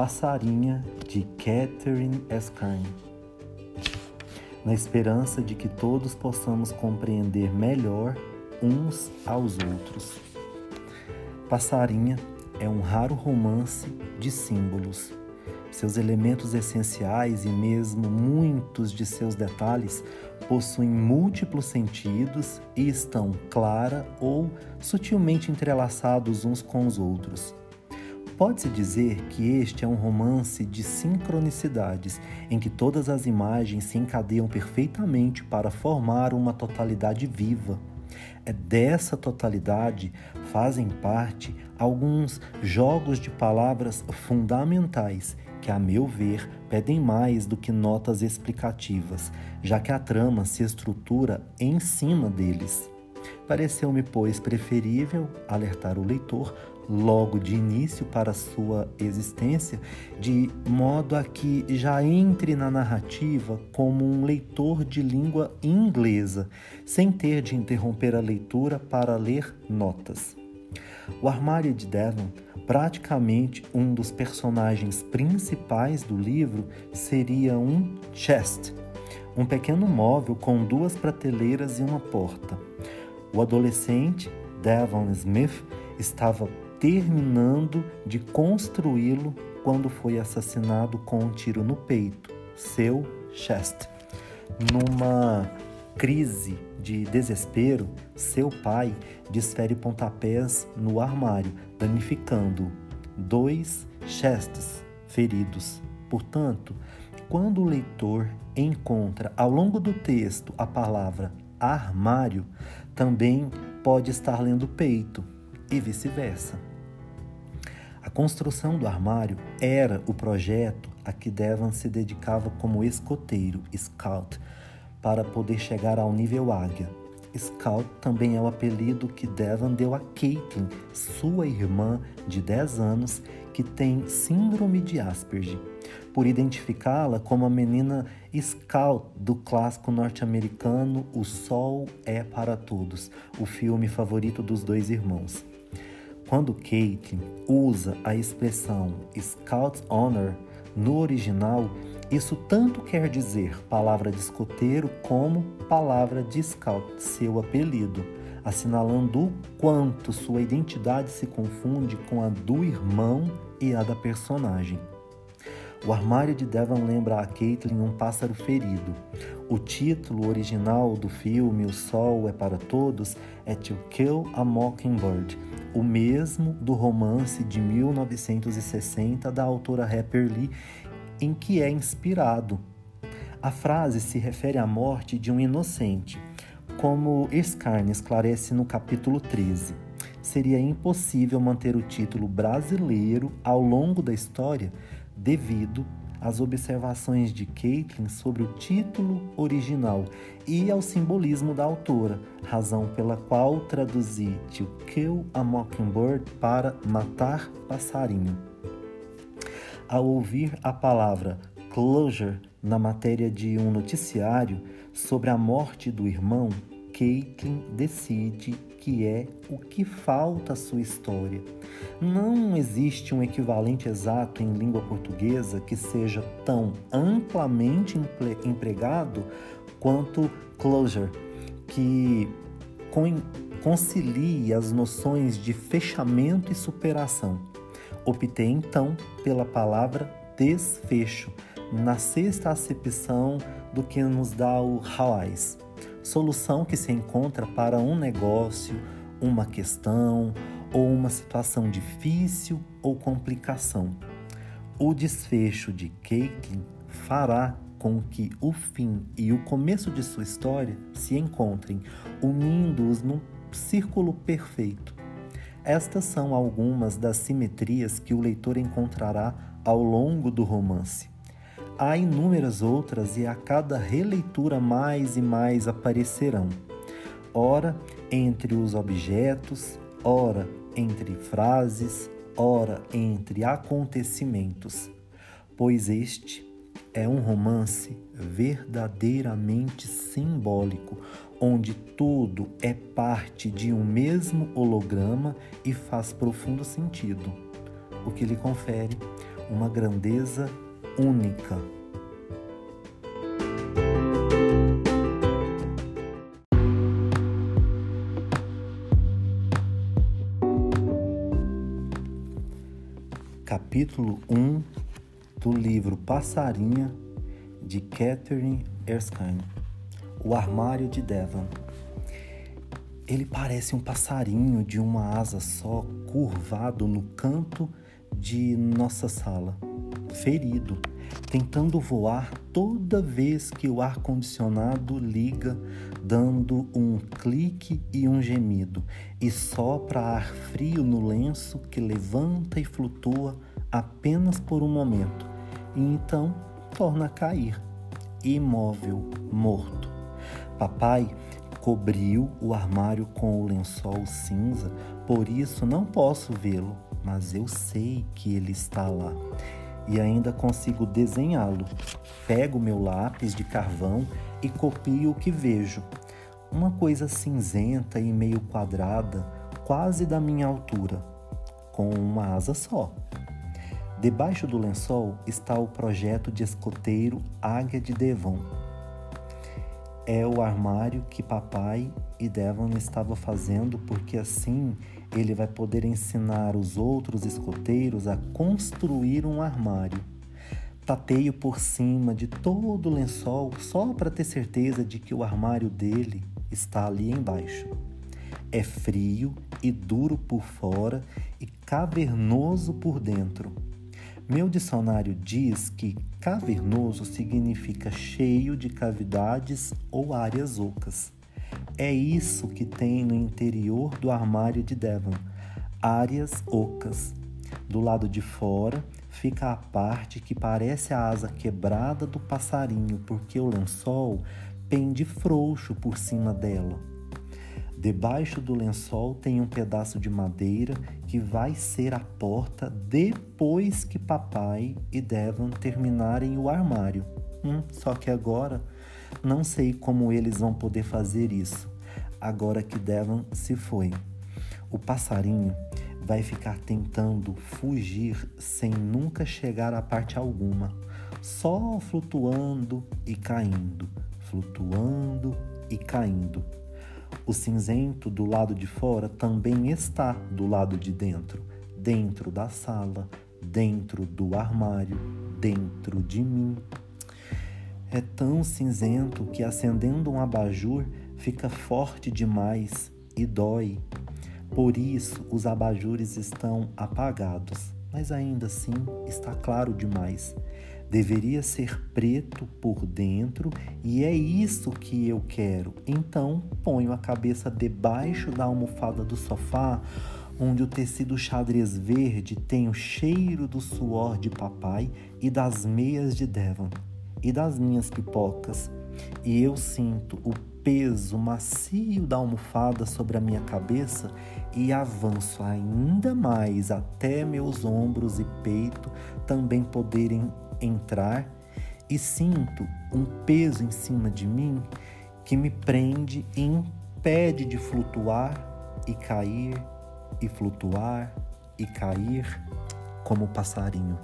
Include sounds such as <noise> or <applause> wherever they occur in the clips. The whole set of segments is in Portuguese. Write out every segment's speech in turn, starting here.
Passarinha de Catherine Escarne. Na esperança de que todos possamos compreender melhor uns aos outros. Passarinha é um raro romance de símbolos. Seus elementos essenciais e mesmo muitos de seus detalhes possuem múltiplos sentidos e estão clara ou sutilmente entrelaçados uns com os outros. Pode-se dizer que este é um romance de sincronicidades, em que todas as imagens se encadeiam perfeitamente para formar uma totalidade viva. É dessa totalidade fazem parte alguns jogos de palavras fundamentais que, a meu ver, pedem mais do que notas explicativas, já que a trama se estrutura em cima deles. Pareceu-me, pois, preferível alertar o leitor logo de início para sua existência, de modo a que já entre na narrativa como um leitor de língua inglesa, sem ter de interromper a leitura para ler notas. O armário de Devon, praticamente um dos personagens principais do livro, seria um chest, um pequeno móvel com duas prateleiras e uma porta. O adolescente Devon Smith estava terminando de construí-lo quando foi assassinado com um tiro no peito, seu chest. Numa crise de desespero, seu pai desfere pontapés no armário, danificando dois chests feridos. Portanto, quando o leitor encontra ao longo do texto a palavra armário, também pode estar lendo peito e vice-versa. A construção do armário era o projeto a que Devan se dedicava como escoteiro, scout, para poder chegar ao nível águia. Scout também é o apelido que Devan deu a Caitlin, sua irmã de 10 anos, que tem síndrome de Asperger, por identificá-la como a menina Scout do clássico norte-americano O Sol é para Todos, o filme favorito dos dois irmãos. Quando Kate usa a expressão Scout Honor no original, isso tanto quer dizer palavra de escoteiro como palavra de scout, seu apelido, assinalando o quanto sua identidade se confunde com a do irmão e a da personagem. O armário de Devon lembra a Caitlin um pássaro ferido. O título original do filme O Sol é para Todos é To Kill a Mockingbird, o mesmo do romance de 1960 da autora Harper Lee, em que é inspirado. A frase se refere à morte de um inocente, como Escarne esclarece no capítulo 13. Seria impossível manter o título brasileiro ao longo da história devido às observações de Caitlin sobre o título original e ao simbolismo da autora, razão pela qual traduzi To Kill a Mockingbird para matar passarinho. Ao ouvir a palavra closure na matéria de um noticiário sobre a morte do irmão, Caitlin decide que é o que falta à sua história. Não existe um equivalente exato em língua portuguesa que seja tão amplamente empregado quanto closure, que concilie as noções de fechamento e superação. Optei então pela palavra desfecho, na sexta acepção do que nos dá o Hawais solução que se encontra para um negócio, uma questão ou uma situação difícil ou complicação. O desfecho de Caitlin fará com que o fim e o começo de sua história se encontrem, unindo-os num círculo perfeito. Estas são algumas das simetrias que o leitor encontrará ao longo do romance. Há inúmeras outras e a cada releitura mais e mais aparecerão. Ora entre os objetos, ora entre frases, ora entre acontecimentos, pois este é um romance verdadeiramente simbólico, onde tudo é parte de um mesmo holograma e faz profundo sentido, o que lhe confere uma grandeza única. Capítulo 1 do livro Passarinha de Catherine Erskine O Armário de Devon. Ele parece um passarinho de uma asa só, curvado no canto de nossa sala, ferido, tentando voar toda vez que o ar-condicionado liga, dando um clique e um gemido, e sopra ar frio no lenço que levanta e flutua apenas por um momento, e então torna a cair, imóvel, morto. Papai cobriu o armário com o lençol cinza, por isso não posso vê-lo mas eu sei que ele está lá e ainda consigo desenhá-lo. Pego meu lápis de carvão e copio o que vejo. Uma coisa cinzenta e meio quadrada, quase da minha altura, com uma asa só. Debaixo do lençol está o projeto de escoteiro Águia de Devon. É o armário que papai e Devon estavam fazendo porque assim ele vai poder ensinar os outros escoteiros a construir um armário. Tateio por cima de todo o lençol só para ter certeza de que o armário dele está ali embaixo. É frio e duro por fora e cavernoso por dentro. Meu dicionário diz que cavernoso significa cheio de cavidades ou áreas ocas. É isso que tem no interior do armário de Devon, áreas ocas. Do lado de fora fica a parte que parece a asa quebrada do passarinho, porque o lençol pende frouxo por cima dela. Debaixo do lençol tem um pedaço de madeira que vai ser a porta depois que papai e Devon terminarem o armário. Hum, só que agora não sei como eles vão poder fazer isso, agora que Devon se foi. O passarinho vai ficar tentando fugir sem nunca chegar a parte alguma, só flutuando e caindo, flutuando e caindo. O cinzento do lado de fora também está do lado de dentro, dentro da sala, dentro do armário, dentro de mim. É tão cinzento que acendendo um abajur fica forte demais e dói. Por isso, os abajures estão apagados, mas ainda assim está claro demais. Deveria ser preto por dentro e é isso que eu quero. Então, ponho a cabeça debaixo da almofada do sofá, onde o tecido xadrez verde tem o cheiro do suor de papai e das meias de Devon e das minhas pipocas, e eu sinto o peso macio da almofada sobre a minha cabeça e avanço ainda mais até meus ombros e peito também poderem entrar, e sinto um peso em cima de mim que me prende e impede de flutuar e cair e flutuar e cair como passarinho.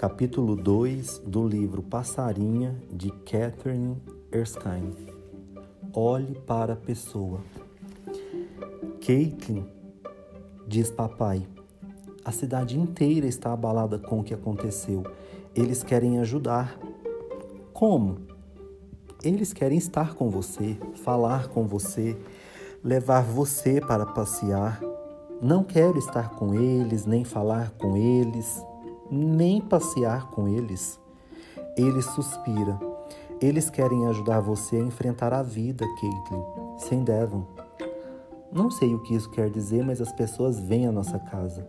Capítulo 2 do livro Passarinha de Catherine Erskine. Olhe para a pessoa. Caitlin, diz papai, a cidade inteira está abalada com o que aconteceu. Eles querem ajudar. Como? Eles querem estar com você, falar com você, levar você para passear. Não quero estar com eles, nem falar com eles nem passear com eles. Ele suspira. Eles querem ajudar você a enfrentar a vida, Caitlin, sem Devon. Não sei o que isso quer dizer, mas as pessoas vêm à nossa casa.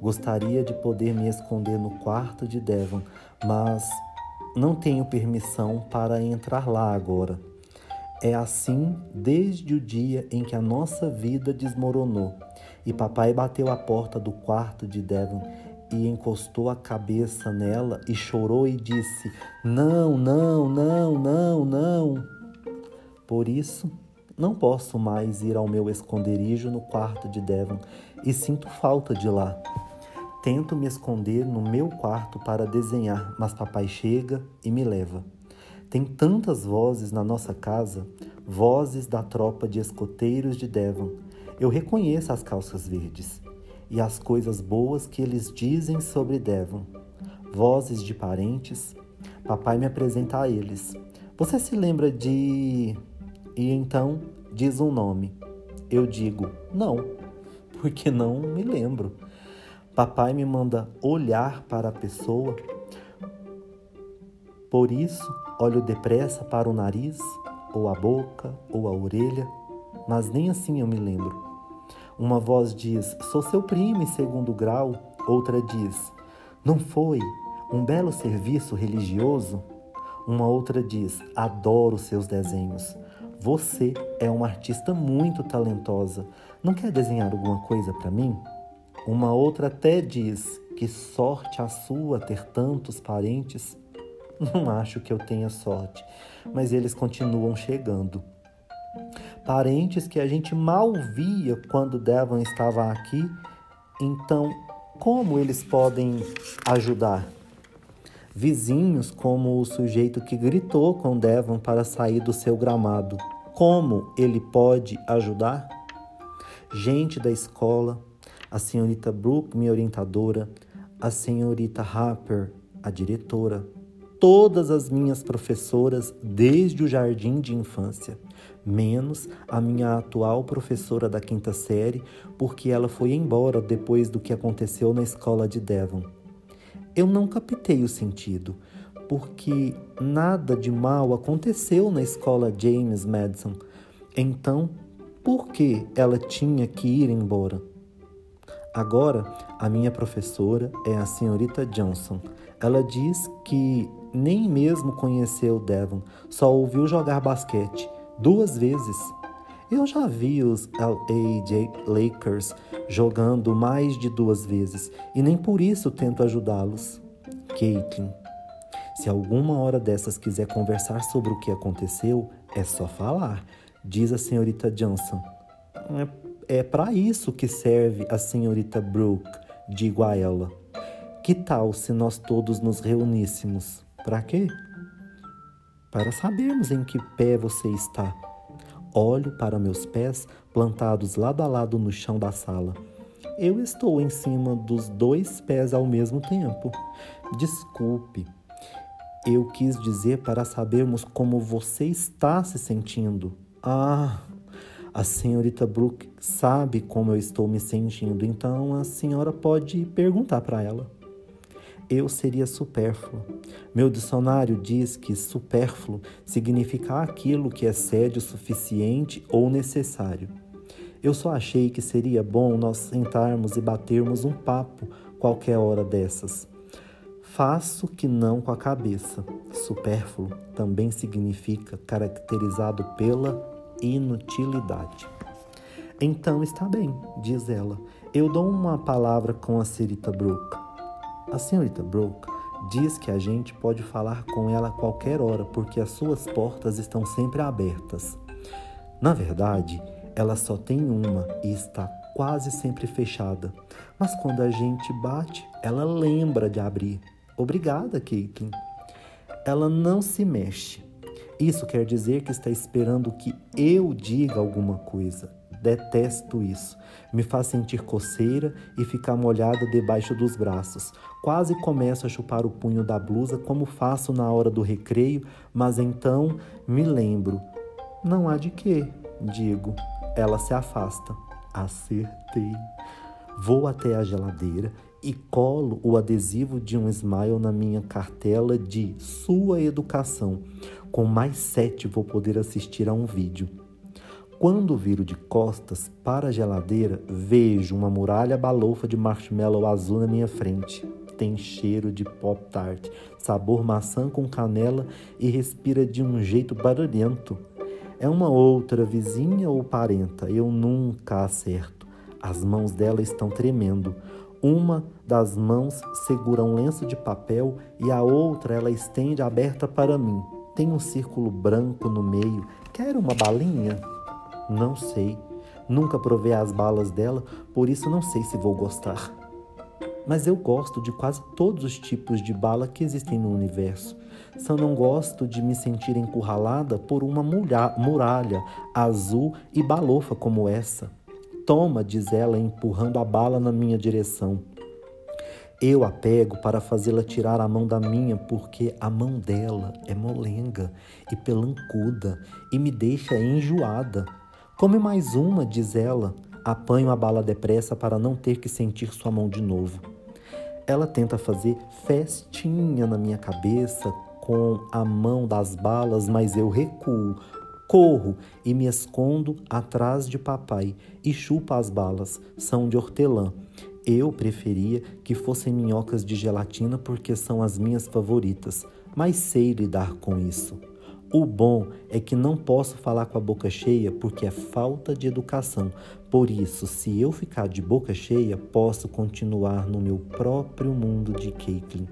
Gostaria de poder me esconder no quarto de Devon, mas não tenho permissão para entrar lá agora. É assim desde o dia em que a nossa vida desmoronou e papai bateu a porta do quarto de Devon e encostou a cabeça nela e chorou e disse: Não, não, não, não, não. Por isso, não posso mais ir ao meu esconderijo no quarto de Devon e sinto falta de lá. Tento me esconder no meu quarto para desenhar, mas papai chega e me leva. Tem tantas vozes na nossa casa, vozes da tropa de escoteiros de Devon. Eu reconheço as calças verdes e as coisas boas que eles dizem sobre Devon. Vozes de parentes. Papai me apresenta a eles. Você se lembra de. E então diz um nome. Eu digo, não, <laughs> porque não me lembro. Papai me manda olhar para a pessoa. Por isso, olho depressa para o nariz, ou a boca, ou a orelha, mas nem assim eu me lembro. Uma voz diz: Sou seu primo em segundo grau. Outra diz: Não foi um belo serviço religioso? Uma outra diz: Adoro seus desenhos. Você é uma artista muito talentosa. Não quer desenhar alguma coisa para mim? Uma outra até diz: Que sorte a sua ter tantos parentes. Não acho que eu tenha sorte, mas eles continuam chegando. Parentes que a gente mal via quando Devon estava aqui. Então, como eles podem ajudar? Vizinhos, como o sujeito que gritou com Devon para sair do seu gramado. Como ele pode ajudar? Gente da escola, a senhorita Brooke, minha orientadora, a senhorita Harper, a diretora, todas as minhas professoras desde o jardim de infância, menos a minha atual professora da quinta série, porque ela foi embora depois do que aconteceu na escola de Devon. Eu não captei o sentido, porque nada de mal aconteceu na escola James Madison. Então, por que ela tinha que ir embora? Agora, a minha professora é a senhorita Johnson. Ela diz que nem mesmo conheceu Devon, só ouviu jogar basquete duas vezes. Eu já vi os LA Lakers jogando mais de duas vezes e nem por isso tento ajudá-los. Caitlin, se alguma hora dessas quiser conversar sobre o que aconteceu, é só falar, diz a senhorita Johnson. É, é para isso que serve a senhorita Brooke, digo a ela. Que tal se nós todos nos reuníssemos? Para quê? Para sabermos em que pé você está. Olho para meus pés plantados lado a lado no chão da sala. Eu estou em cima dos dois pés ao mesmo tempo. Desculpe. Eu quis dizer para sabermos como você está se sentindo. Ah, a senhorita Brooke sabe como eu estou me sentindo, então a senhora pode perguntar para ela. Eu seria supérfluo. Meu dicionário diz que supérfluo significa aquilo que excede o suficiente ou necessário. Eu só achei que seria bom nós sentarmos e batermos um papo qualquer hora dessas. Faço que não com a cabeça. Supérfluo também significa caracterizado pela inutilidade. Então está bem, diz ela. Eu dou uma palavra com a Serita Brooke. A senhorita Brooke diz que a gente pode falar com ela a qualquer hora porque as suas portas estão sempre abertas. Na verdade, ela só tem uma e está quase sempre fechada. Mas quando a gente bate, ela lembra de abrir. Obrigada, Caitlin. Ela não se mexe. Isso quer dizer que está esperando que eu diga alguma coisa. Detesto isso. Me faz sentir coceira e ficar molhada debaixo dos braços. Quase começo a chupar o punho da blusa como faço na hora do recreio, mas então me lembro. Não há de quê, digo. Ela se afasta. Acertei. Vou até a geladeira e colo o adesivo de um smile na minha cartela de Sua Educação. Com mais sete vou poder assistir a um vídeo. Quando viro de costas para a geladeira, vejo uma muralha balofa de marshmallow azul na minha frente. Tem cheiro de pop tart, sabor maçã com canela e respira de um jeito barulhento. É uma outra vizinha ou parenta, eu nunca acerto. As mãos dela estão tremendo. Uma das mãos segura um lenço de papel e a outra ela estende aberta para mim. Tem um círculo branco no meio Quer uma balinha? Não sei. Nunca provei as balas dela, por isso não sei se vou gostar. Mas eu gosto de quase todos os tipos de bala que existem no universo. Só não gosto de me sentir encurralada por uma muralha azul e balofa como essa. Toma, diz ela, empurrando a bala na minha direção. Eu a pego para fazê-la tirar a mão da minha, porque a mão dela é molenga e pelancuda e me deixa enjoada. Come mais uma, diz ela. Apanho a bala depressa para não ter que sentir sua mão de novo. Ela tenta fazer festinha na minha cabeça com a mão das balas, mas eu recuo, corro e me escondo atrás de papai e chupa as balas. São de hortelã. Eu preferia que fossem minhocas de gelatina porque são as minhas favoritas, mas sei lidar com isso. O bom é que não posso falar com a boca cheia porque é falta de educação. Por isso, se eu ficar de boca cheia, posso continuar no meu próprio mundo de Caitlin.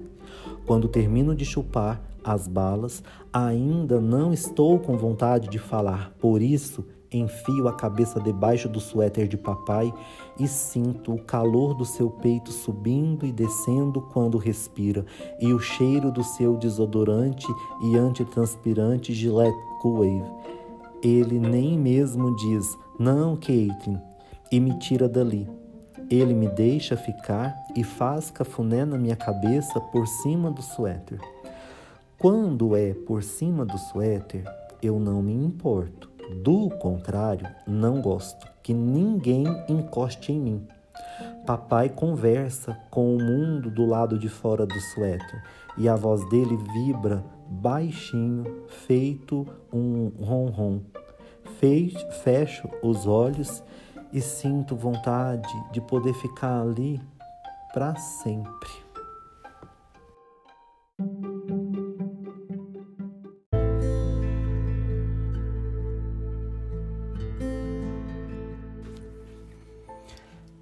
Quando termino de chupar as balas, ainda não estou com vontade de falar. Por isso, Enfio a cabeça debaixo do suéter de papai e sinto o calor do seu peito subindo e descendo quando respira, e o cheiro do seu desodorante e antitranspirante Gillette Cool. Ele nem mesmo diz, não, Caitlin, e me tira dali. Ele me deixa ficar e faz cafuné na minha cabeça por cima do suéter. Quando é por cima do suéter, eu não me importo. Do contrário, não gosto que ninguém encoste em mim. Papai conversa com o mundo do lado de fora do suéter e a voz dele vibra baixinho, feito um ronron. Fecho os olhos e sinto vontade de poder ficar ali para sempre.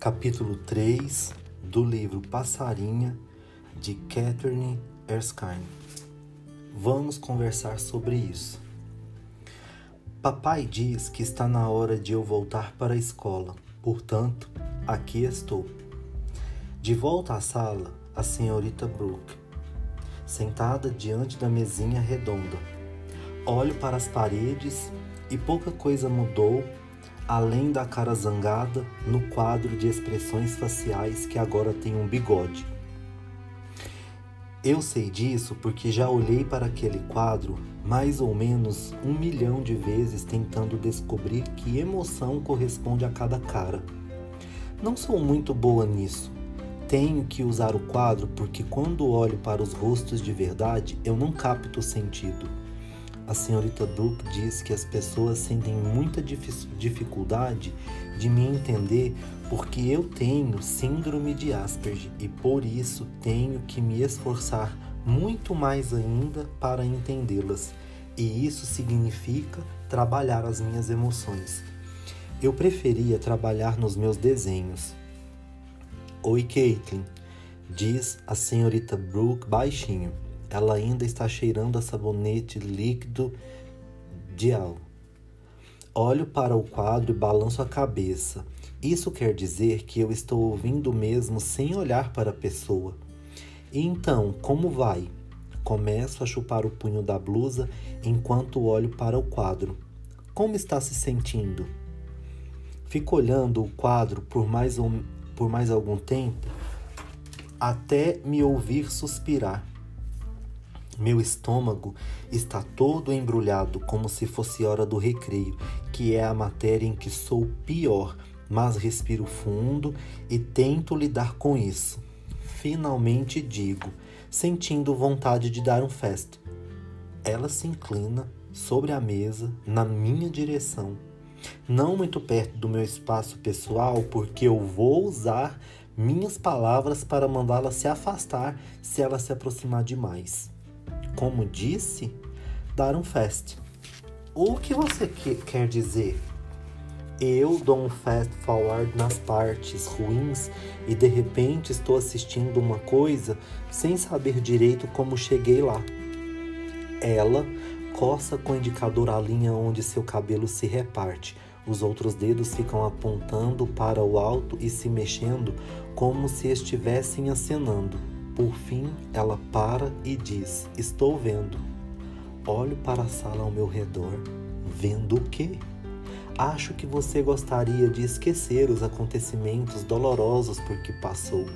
Capítulo 3 do livro Passarinha de Catherine Erskine. Vamos conversar sobre isso. Papai diz que está na hora de eu voltar para a escola, portanto, aqui estou. De volta à sala, a senhorita Brooke, sentada diante da mesinha redonda. Olho para as paredes e pouca coisa mudou além da cara zangada, no quadro de expressões faciais que agora tem um bigode. Eu sei disso porque já olhei para aquele quadro mais ou menos um milhão de vezes tentando descobrir que emoção corresponde a cada cara. Não sou muito boa nisso. Tenho que usar o quadro porque quando olho para os rostos de verdade eu não capto o sentido a senhorita Duke diz que as pessoas sentem muita dificuldade de me entender porque eu tenho síndrome de Asperger e por isso tenho que me esforçar muito mais ainda para entendê-las. E isso significa trabalhar as minhas emoções. Eu preferia trabalhar nos meus desenhos. Oi, Caitlin, diz a senhorita Brooke baixinho. Ela ainda está cheirando a sabonete líquido de álcool. Olho para o quadro e balanço a cabeça. Isso quer dizer que eu estou ouvindo mesmo sem olhar para a pessoa. Então, como vai? Começo a chupar o punho da blusa enquanto olho para o quadro. Como está se sentindo? Fico olhando o quadro por mais, um, por mais algum tempo até me ouvir suspirar. Meu estômago está todo embrulhado como se fosse hora do recreio, que é a matéria em que sou pior, mas respiro fundo e tento lidar com isso. Finalmente digo, sentindo vontade de dar um festo. Ela se inclina sobre a mesa na minha direção, não muito perto do meu espaço pessoal, porque eu vou usar minhas palavras para mandá-la se afastar se ela se aproximar demais como disse, dar um fast. O que você que, quer dizer? Eu dou um fast forward nas partes ruins e de repente estou assistindo uma coisa sem saber direito como cheguei lá. Ela Coça com o indicador a linha onde seu cabelo se reparte. Os outros dedos ficam apontando para o alto e se mexendo como se estivessem acenando. Por fim, ela para e diz: Estou vendo. Olho para a sala ao meu redor. Vendo o quê? Acho que você gostaria de esquecer os acontecimentos dolorosos por que passou.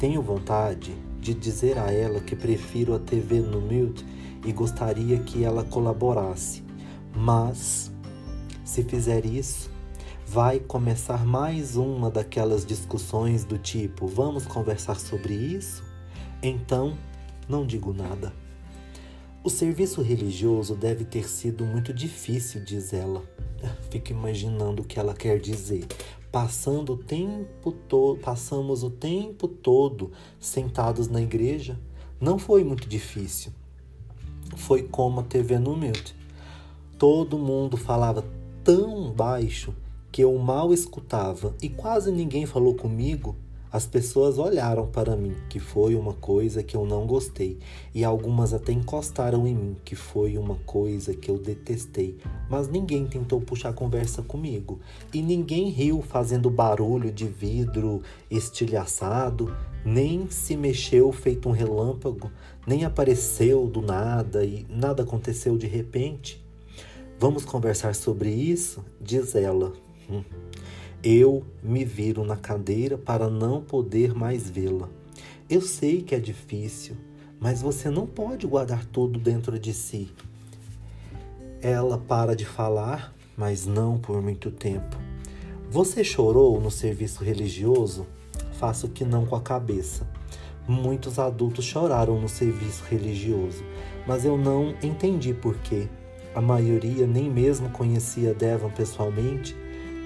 Tenho vontade de dizer a ela que prefiro a TV no mute e gostaria que ela colaborasse, mas se fizer isso, vai começar mais uma daquelas discussões do tipo: vamos conversar sobre isso? Então, não digo nada. O serviço religioso deve ter sido muito difícil, diz ela. <laughs> Fico imaginando o que ela quer dizer. Passando o tempo todo, passamos o tempo todo sentados na igreja. Não foi muito difícil. Foi como a TV no Mute. Todo mundo falava tão baixo que eu mal escutava e quase ninguém falou comigo as pessoas olharam para mim, que foi uma coisa que eu não gostei, e algumas até encostaram em mim, que foi uma coisa que eu detestei, mas ninguém tentou puxar conversa comigo, e ninguém riu fazendo barulho de vidro estilhaçado, nem se mexeu feito um relâmpago, nem apareceu do nada e nada aconteceu de repente. Vamos conversar sobre isso? Diz ela. Eu me viro na cadeira para não poder mais vê-la. Eu sei que é difícil, mas você não pode guardar tudo dentro de si. Ela para de falar, mas não por muito tempo. Você chorou no serviço religioso? Faço que não com a cabeça. Muitos adultos choraram no serviço religioso, mas eu não entendi por quê. A maioria nem mesmo conhecia Devon pessoalmente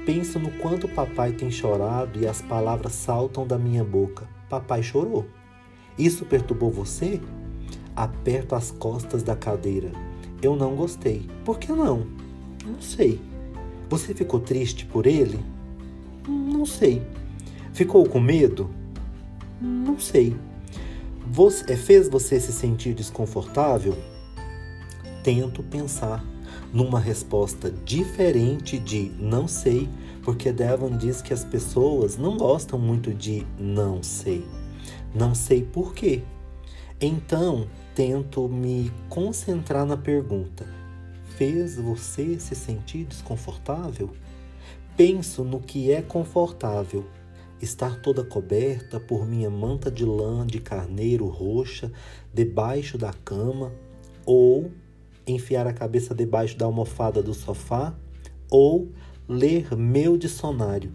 Penso no quanto papai tem chorado e as palavras saltam da minha boca. Papai chorou. Isso perturbou você? Aperto as costas da cadeira. Eu não gostei. Por que não? Não sei. Você ficou triste por ele? Não sei. Ficou com medo? Não sei. Você, fez você se sentir desconfortável? Tento pensar numa resposta diferente de não sei, porque Devon diz que as pessoas não gostam muito de não sei. Não sei por quê. Então, tento me concentrar na pergunta: fez você se sentir desconfortável? Penso no que é confortável. Estar toda coberta por minha manta de lã de carneiro roxa debaixo da cama ou enfiar a cabeça debaixo da almofada do sofá ou ler meu dicionário.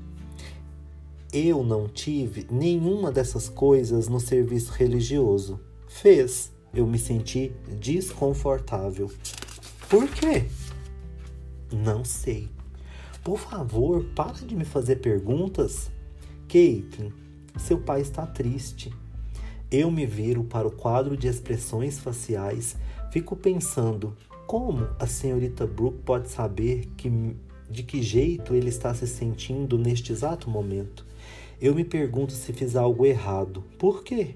Eu não tive nenhuma dessas coisas no serviço religioso. Fez eu me senti desconfortável. Por quê? Não sei. Por favor, para de me fazer perguntas. Caitlin, seu pai está triste. Eu me viro para o quadro de expressões faciais Fico pensando como a senhorita Brooke pode saber que, de que jeito ele está se sentindo neste exato momento. Eu me pergunto se fiz algo errado. Por quê?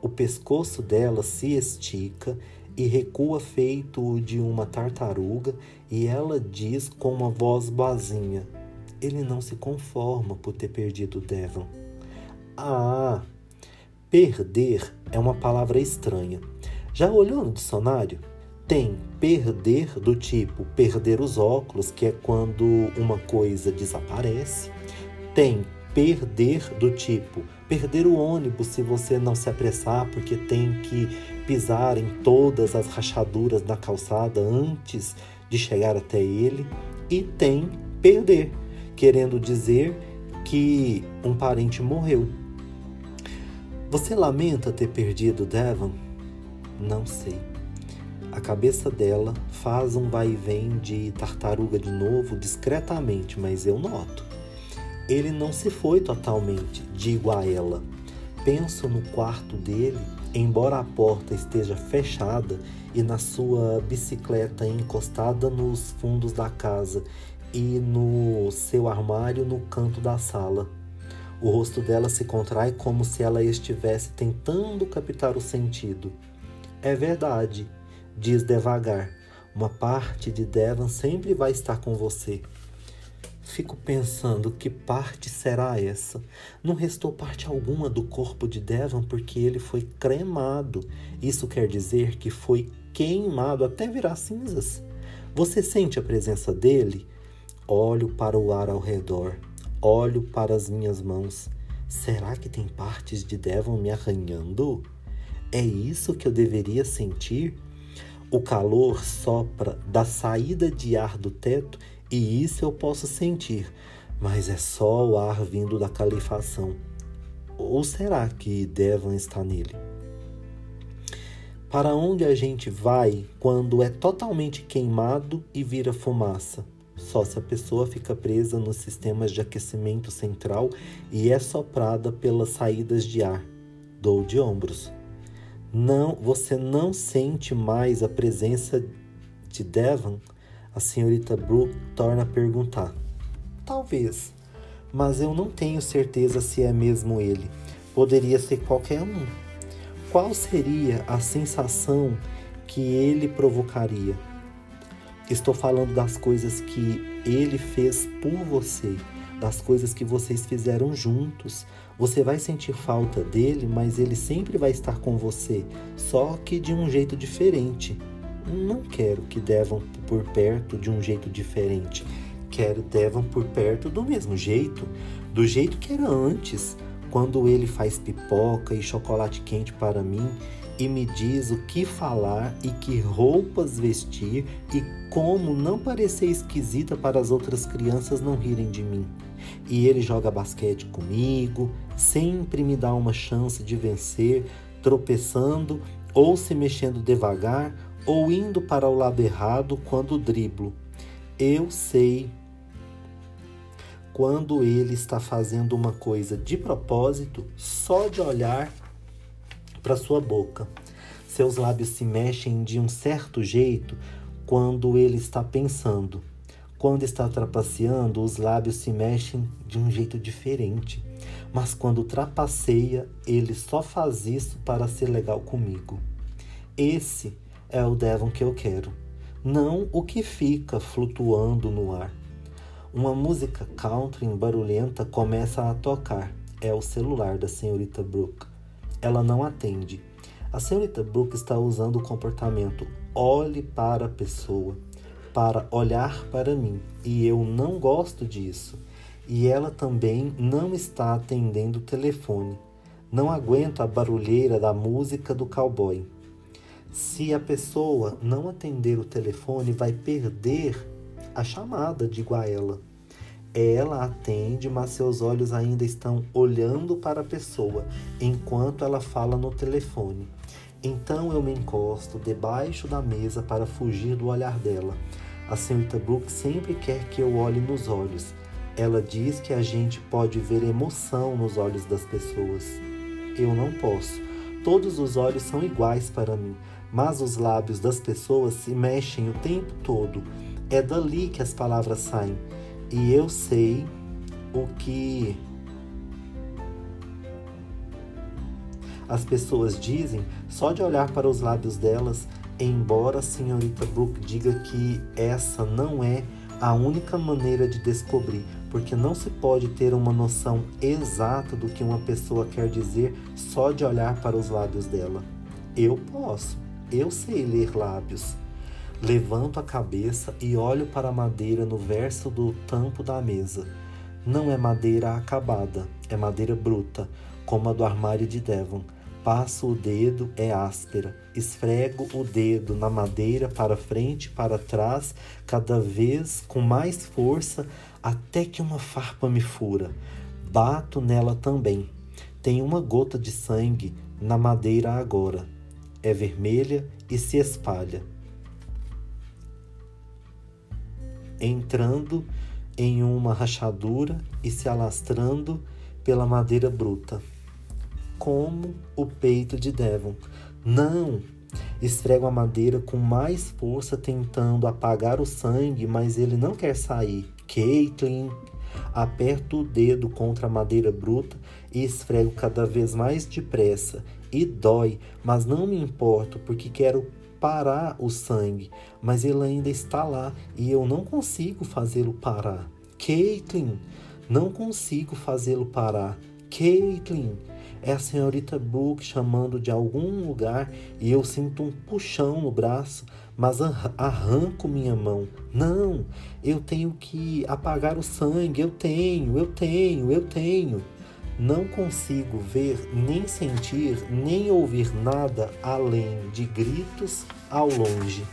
O pescoço dela se estica e recua feito de uma tartaruga, e ela diz com uma voz boazinha: Ele não se conforma por ter perdido Devon. Ah, perder é uma palavra estranha. Já olhou no dicionário? Tem perder do tipo perder os óculos, que é quando uma coisa desaparece. Tem perder do tipo perder o ônibus se você não se apressar porque tem que pisar em todas as rachaduras da calçada antes de chegar até ele. E tem perder, querendo dizer que um parente morreu. Você lamenta ter perdido Devon? Não sei. A cabeça dela faz um vai e vem de tartaruga de novo discretamente, mas eu noto. Ele não se foi totalmente, digo a ela. Penso no quarto dele, embora a porta esteja fechada e na sua bicicleta encostada nos fundos da casa e no seu armário no canto da sala. O rosto dela se contrai como se ela estivesse tentando captar o sentido. É verdade, diz devagar. Uma parte de Devon sempre vai estar com você. Fico pensando que parte será essa. Não restou parte alguma do corpo de Devon porque ele foi cremado. Isso quer dizer que foi queimado até virar cinzas. Você sente a presença dele? Olho para o ar ao redor, olho para as minhas mãos. Será que tem partes de Devon me arranhando? É isso que eu deveria sentir? O calor sopra da saída de ar do teto e isso eu posso sentir, mas é só o ar vindo da calefação. Ou será que Devon está nele? Para onde a gente vai quando é totalmente queimado e vira fumaça? Só se a pessoa fica presa nos sistemas de aquecimento central e é soprada pelas saídas de ar. Dou de ombros. Não, você não sente mais a presença de Devon? A senhorita Brooke torna a perguntar. Talvez, mas eu não tenho certeza se é mesmo ele. Poderia ser qualquer um. Qual seria a sensação que ele provocaria? Estou falando das coisas que ele fez por você, das coisas que vocês fizeram juntos. Você vai sentir falta dele, mas ele sempre vai estar com você, só que de um jeito diferente. Não quero que Devon por perto de um jeito diferente. Quero Devon por perto do mesmo jeito, do jeito que era antes, quando ele faz pipoca e chocolate quente para mim e me diz o que falar e que roupas vestir e como não parecer esquisita para as outras crianças não rirem de mim. E ele joga basquete comigo, sempre me dá uma chance de vencer, tropeçando ou se mexendo devagar ou indo para o lado errado quando driblo. Eu sei quando ele está fazendo uma coisa de propósito só de olhar para sua boca. Seus lábios se mexem de um certo jeito quando ele está pensando. Quando está trapaceando, os lábios se mexem de um jeito diferente. Mas quando trapaceia, ele só faz isso para ser legal comigo. Esse é o Devon que eu quero, não o que fica flutuando no ar. Uma música country barulhenta começa a tocar. É o celular da senhorita Brooke ela não atende. A senhorita Brooke está usando o comportamento olhe para a pessoa, para olhar para mim, e eu não gosto disso. E ela também não está atendendo o telefone. Não aguento a barulheira da música do cowboy. Se a pessoa não atender o telefone, vai perder a chamada, digo a ela. Ela atende, mas seus olhos ainda estão olhando para a pessoa enquanto ela fala no telefone. Então eu me encosto debaixo da mesa para fugir do olhar dela. A senhorita Brooke sempre quer que eu olhe nos olhos. Ela diz que a gente pode ver emoção nos olhos das pessoas. Eu não posso. Todos os olhos são iguais para mim, mas os lábios das pessoas se mexem o tempo todo. É dali que as palavras saem e eu sei o que as pessoas dizem só de olhar para os lábios delas, embora a senhorita Brooke diga que essa não é a única maneira de descobrir, porque não se pode ter uma noção exata do que uma pessoa quer dizer só de olhar para os lábios dela. Eu posso, eu sei ler lábios. Levanto a cabeça e olho para a madeira no verso do tampo da mesa. Não é madeira acabada, é madeira bruta, como a do armário de Devon. Passo o dedo, é áspera. Esfrego o dedo na madeira para frente e para trás, cada vez com mais força, até que uma farpa me fura. Bato nela também. Tem uma gota de sangue na madeira agora. É vermelha e se espalha. entrando em uma rachadura e se alastrando pela madeira bruta, como o peito de Devon. Não! Esfrego a madeira com mais força, tentando apagar o sangue, mas ele não quer sair. Caitlin! Aperto o dedo contra a madeira bruta e esfrego cada vez mais depressa. E dói, mas não me importo, porque quero parar o sangue, mas ele ainda está lá e eu não consigo fazê-lo parar. Caitlin, não consigo fazê-lo parar. Caitlin, é a senhorita Brooke chamando de algum lugar e eu sinto um puxão no braço, mas arranco minha mão. Não, eu tenho que apagar o sangue. Eu tenho, eu tenho, eu tenho. Não consigo ver, nem sentir, nem ouvir nada além de gritos ao longe.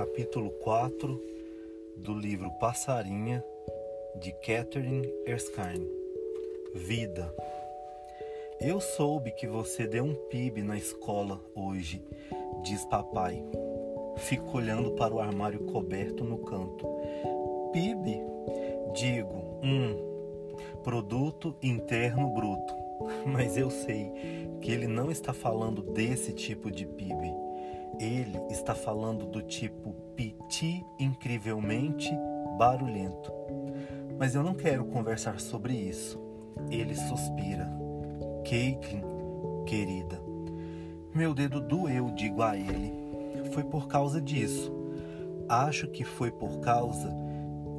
Capítulo 4 do livro Passarinha de Catherine Erskine Vida eu soube que você deu um PIB na escola hoje, diz papai. Fico olhando para o armário coberto no canto. PIB? Digo, um produto interno bruto. <laughs> Mas eu sei que ele não está falando desse tipo de PIB. Ele está falando do tipo piti incrivelmente barulhento. Mas eu não quero conversar sobre isso. Ele suspira. Caitlin, querida. Meu dedo doeu, digo a ele. Foi por causa disso. Acho que foi por causa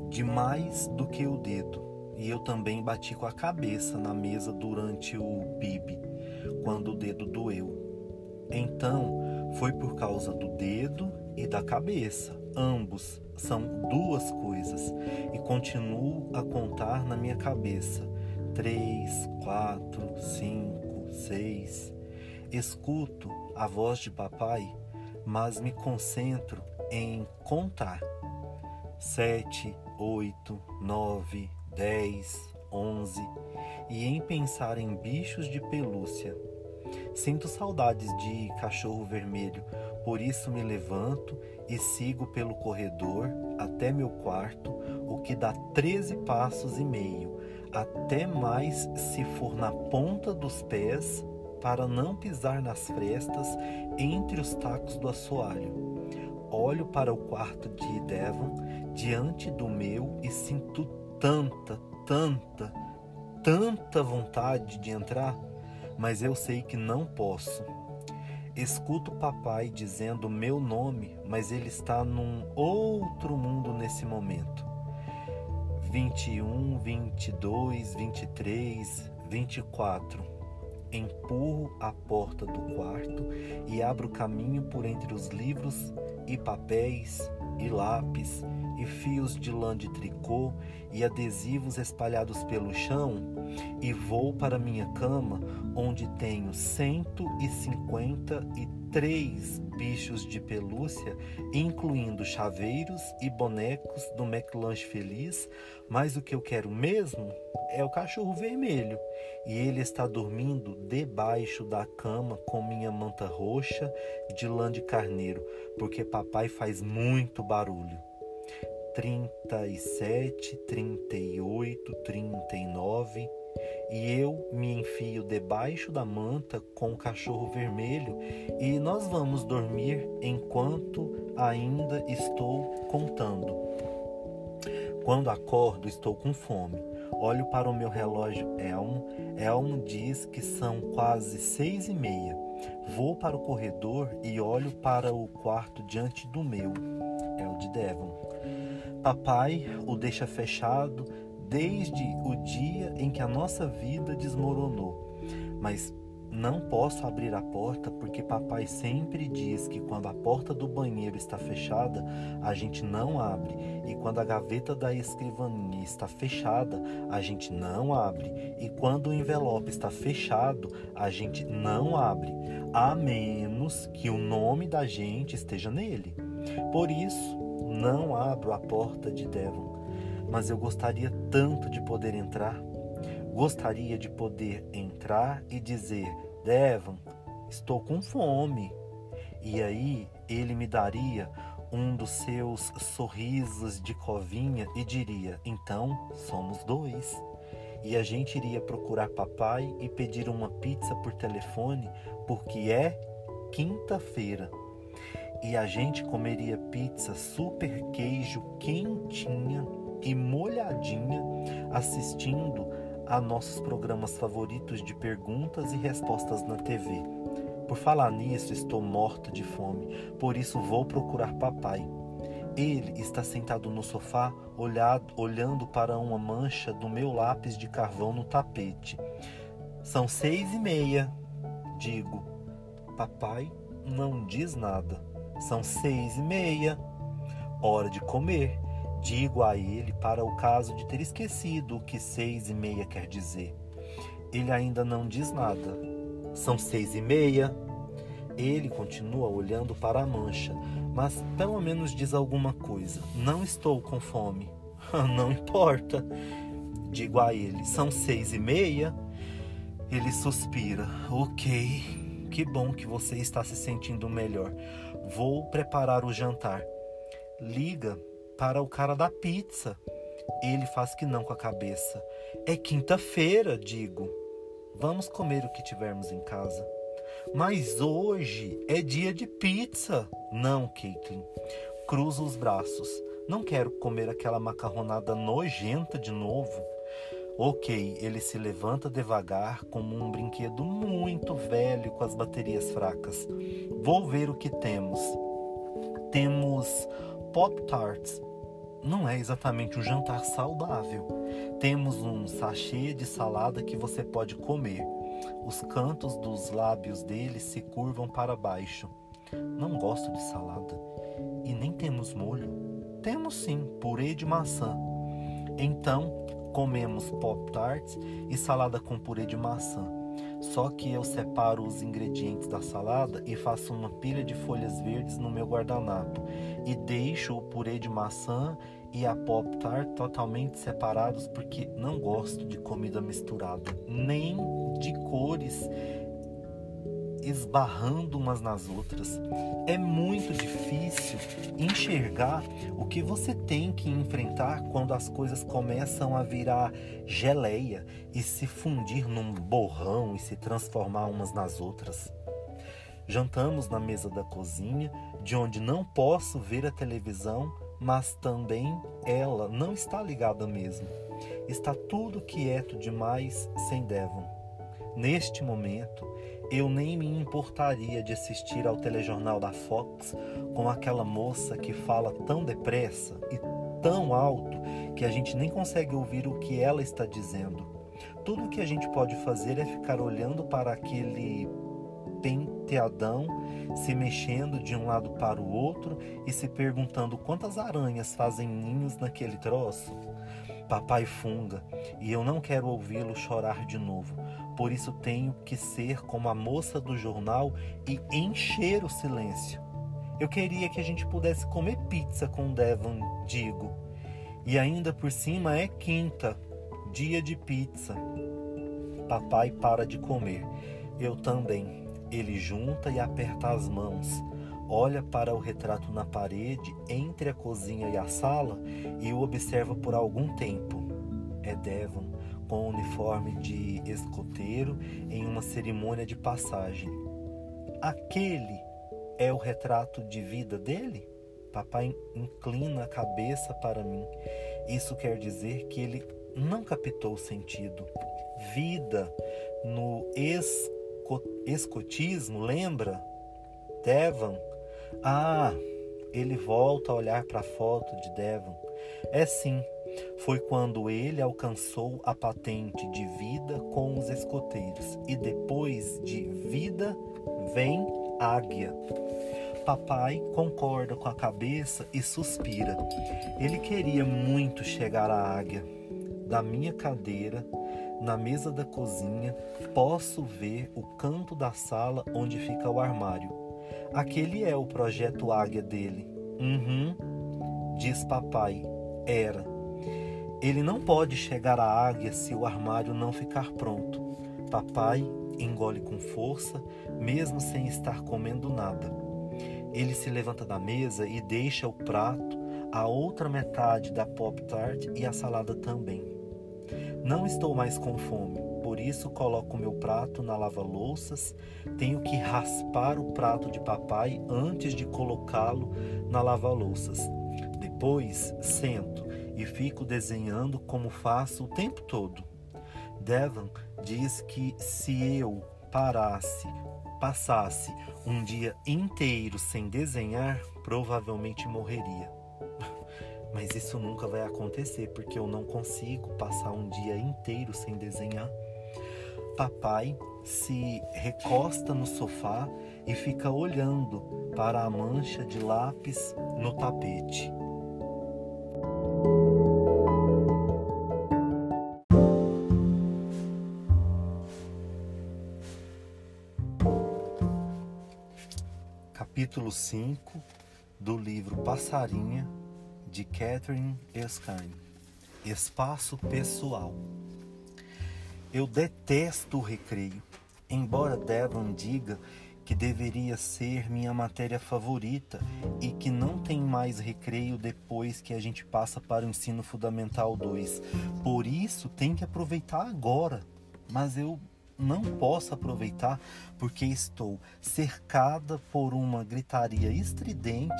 de mais do que o dedo. E eu também bati com a cabeça na mesa durante o PIB, quando o dedo doeu. Então, foi por causa do dedo e da cabeça. Ambos são duas coisas. E continuo a contar na minha cabeça três, quatro, cinco, seis. Escuto a voz de papai, mas me concentro em contar. Sete, oito, nove, dez, onze e em pensar em bichos de pelúcia. Sinto saudades de cachorro vermelho, por isso me levanto e sigo pelo corredor até meu quarto, o que dá treze passos e meio até mais se for na ponta dos pés, para não pisar nas frestas entre os tacos do assoalho. Olho para o quarto de Devon diante do meu e sinto tanta, tanta, tanta vontade de entrar, mas eu sei que não posso. Escuto papai dizendo meu nome, mas ele está num outro mundo nesse momento. 21, 22, 23, 24. Empurro a porta do quarto e abro caminho por entre os livros e papéis e lápis e fios de lã de tricô e adesivos espalhados pelo chão e vou para minha cama onde tenho 153 três bichos de pelúcia, incluindo chaveiros e bonecos do McLanche Feliz, mas o que eu quero mesmo é o cachorro vermelho. E ele está dormindo debaixo da cama com minha manta roxa de lã de carneiro, porque papai faz muito barulho. 37, 38, 39 e eu me enfio debaixo da manta com o cachorro vermelho e nós vamos dormir enquanto ainda estou contando. Quando acordo, estou com fome. Olho para o meu relógio Elmo. Elmo diz que são quase seis e meia. Vou para o corredor e olho para o quarto diante do meu. É o de Devon. Papai o deixa fechado desde o dia em que a nossa vida desmoronou. Mas não posso abrir a porta porque papai sempre diz que quando a porta do banheiro está fechada, a gente não abre, e quando a gaveta da escrivaninha está fechada, a gente não abre, e quando o envelope está fechado, a gente não abre, a menos que o nome da gente esteja nele. Por isso, não abro a porta de Devon mas eu gostaria tanto de poder entrar. Gostaria de poder entrar e dizer: Devon, estou com fome. E aí ele me daria um dos seus sorrisos de covinha e diria: Então somos dois. E a gente iria procurar papai e pedir uma pizza por telefone, porque é quinta-feira. e a gente comeria pizza super queijo quentinha e molhadinha assistindo a nossos programas favoritos de perguntas e respostas na TV. Por falar nisso, estou morta de fome, por isso vou procurar papai. Ele está sentado no sofá, olhado, olhando para uma mancha do meu lápis de carvão no tapete. São seis e meia, digo. Papai não diz nada. São seis e meia. Hora de comer. Digo a ele para o caso de ter esquecido o que seis e meia quer dizer. Ele ainda não diz nada. São seis e meia. Ele continua olhando para a mancha, mas pelo menos diz alguma coisa. Não estou com fome. <laughs> Não importa. Digo a ele: são seis e meia. Ele suspira. Ok, que bom que você está se sentindo melhor. Vou preparar o jantar. Liga para o cara da pizza. Ele faz que não com a cabeça. É quinta-feira, digo. Vamos comer o que tivermos em casa. Mas hoje é dia de pizza. Não, Caitlin. Cruza os braços. Não quero comer aquela macarronada nojenta de novo. Ok, ele se levanta devagar, como um brinquedo muito velho com as baterias fracas. Vou ver o que temos. Temos Pop-Tarts. Não é exatamente um jantar saudável. Temos um sachê de salada que você pode comer. Os cantos dos lábios dele se curvam para baixo. Não gosto de salada. E nem temos molho. Temos sim, purê de maçã. Então, comemos pop-tarts e salada com purê de maçã. Só que eu separo os ingredientes da salada e faço uma pilha de folhas verdes no meu guardanapo. E deixo o purê de maçã e a pop-tart totalmente separados porque não gosto de comida misturada, nem de cores esbarrando umas nas outras. É muito difícil enxergar o que você tem que enfrentar quando as coisas começam a virar geleia e se fundir num borrão e se transformar umas nas outras. Jantamos na mesa da cozinha, de onde não posso ver a televisão, mas também ela não está ligada mesmo. Está tudo quieto demais sem Devon. Neste momento, eu nem me importaria de assistir ao telejornal da Fox com aquela moça que fala tão depressa e tão alto que a gente nem consegue ouvir o que ela está dizendo. Tudo o que a gente pode fazer é ficar olhando para aquele penteadão se mexendo de um lado para o outro e se perguntando quantas aranhas fazem ninhos naquele troço. Papai funga e eu não quero ouvi-lo chorar de novo. Por isso tenho que ser como a moça do jornal e encher o silêncio. Eu queria que a gente pudesse comer pizza com Devon, digo. E ainda por cima é quinta, dia de pizza. Papai para de comer. Eu também. Ele junta e aperta as mãos olha para o retrato na parede entre a cozinha e a sala e o observa por algum tempo. É Devon, com o uniforme de escoteiro em uma cerimônia de passagem. Aquele é o retrato de vida dele? Papai inclina a cabeça para mim. Isso quer dizer que ele não captou o sentido. Vida no esco escotismo, lembra? Devon ah, ele volta a olhar para a foto de Devon. É sim, foi quando ele alcançou a patente de vida com os escoteiros. E depois de vida vem águia. Papai concorda com a cabeça e suspira. Ele queria muito chegar à águia. Da minha cadeira, na mesa da cozinha, posso ver o canto da sala onde fica o armário. Aquele é o projeto Águia dele. Uhum, diz papai. Era. Ele não pode chegar à águia se o armário não ficar pronto. Papai engole com força, mesmo sem estar comendo nada. Ele se levanta da mesa e deixa o prato, a outra metade da Pop Tart e a salada também. Não estou mais com fome, por isso coloco meu prato na lava-louças, tenho que raspar o prato de papai antes de colocá-lo na lava-louças. Depois sento e fico desenhando como faço o tempo todo. Devon diz que se eu parasse, passasse um dia inteiro sem desenhar, provavelmente morreria. Mas isso nunca vai acontecer porque eu não consigo passar um dia inteiro sem desenhar. Papai se recosta no sofá e fica olhando para a mancha de lápis no tapete. Capítulo 5 do livro Passarinha de Catherine Erskine. Espaço pessoal. Eu detesto o recreio, embora Devon diga que deveria ser minha matéria favorita e que não tem mais recreio depois que a gente passa para o ensino fundamental 2. Por isso tem que aproveitar agora. Mas eu não posso aproveitar porque estou cercada por uma gritaria estridente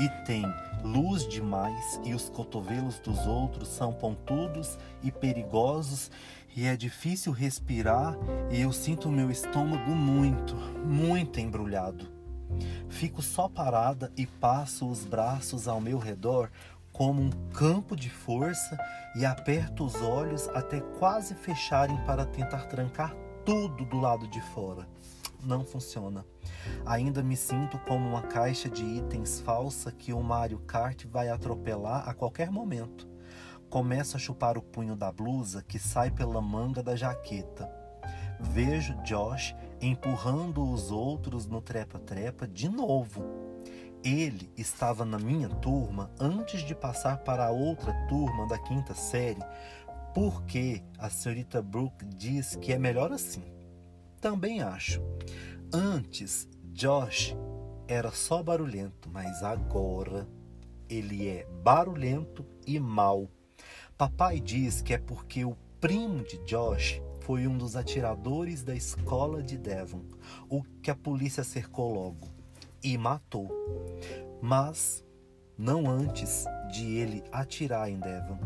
e tem luz demais e os cotovelos dos outros são pontudos e perigosos e é difícil respirar e eu sinto meu estômago muito, muito embrulhado. Fico só parada e passo os braços ao meu redor como um campo de força e aperto os olhos até quase fecharem para tentar trancar tudo do lado de fora. Não funciona. Ainda me sinto como uma caixa de itens falsa que o Mario Kart vai atropelar a qualquer momento. Começo a chupar o punho da blusa que sai pela manga da jaqueta. Vejo Josh empurrando os outros no trepa-trepa de novo. Ele estava na minha turma antes de passar para a outra turma da quinta série, porque a senhorita Brooke diz que é melhor assim. Também acho. Antes, Josh era só barulhento, mas agora ele é barulhento e mau. Papai diz que é porque o primo de Josh foi um dos atiradores da escola de Devon, o que a polícia cercou logo e matou. Mas não antes de ele atirar em Devon.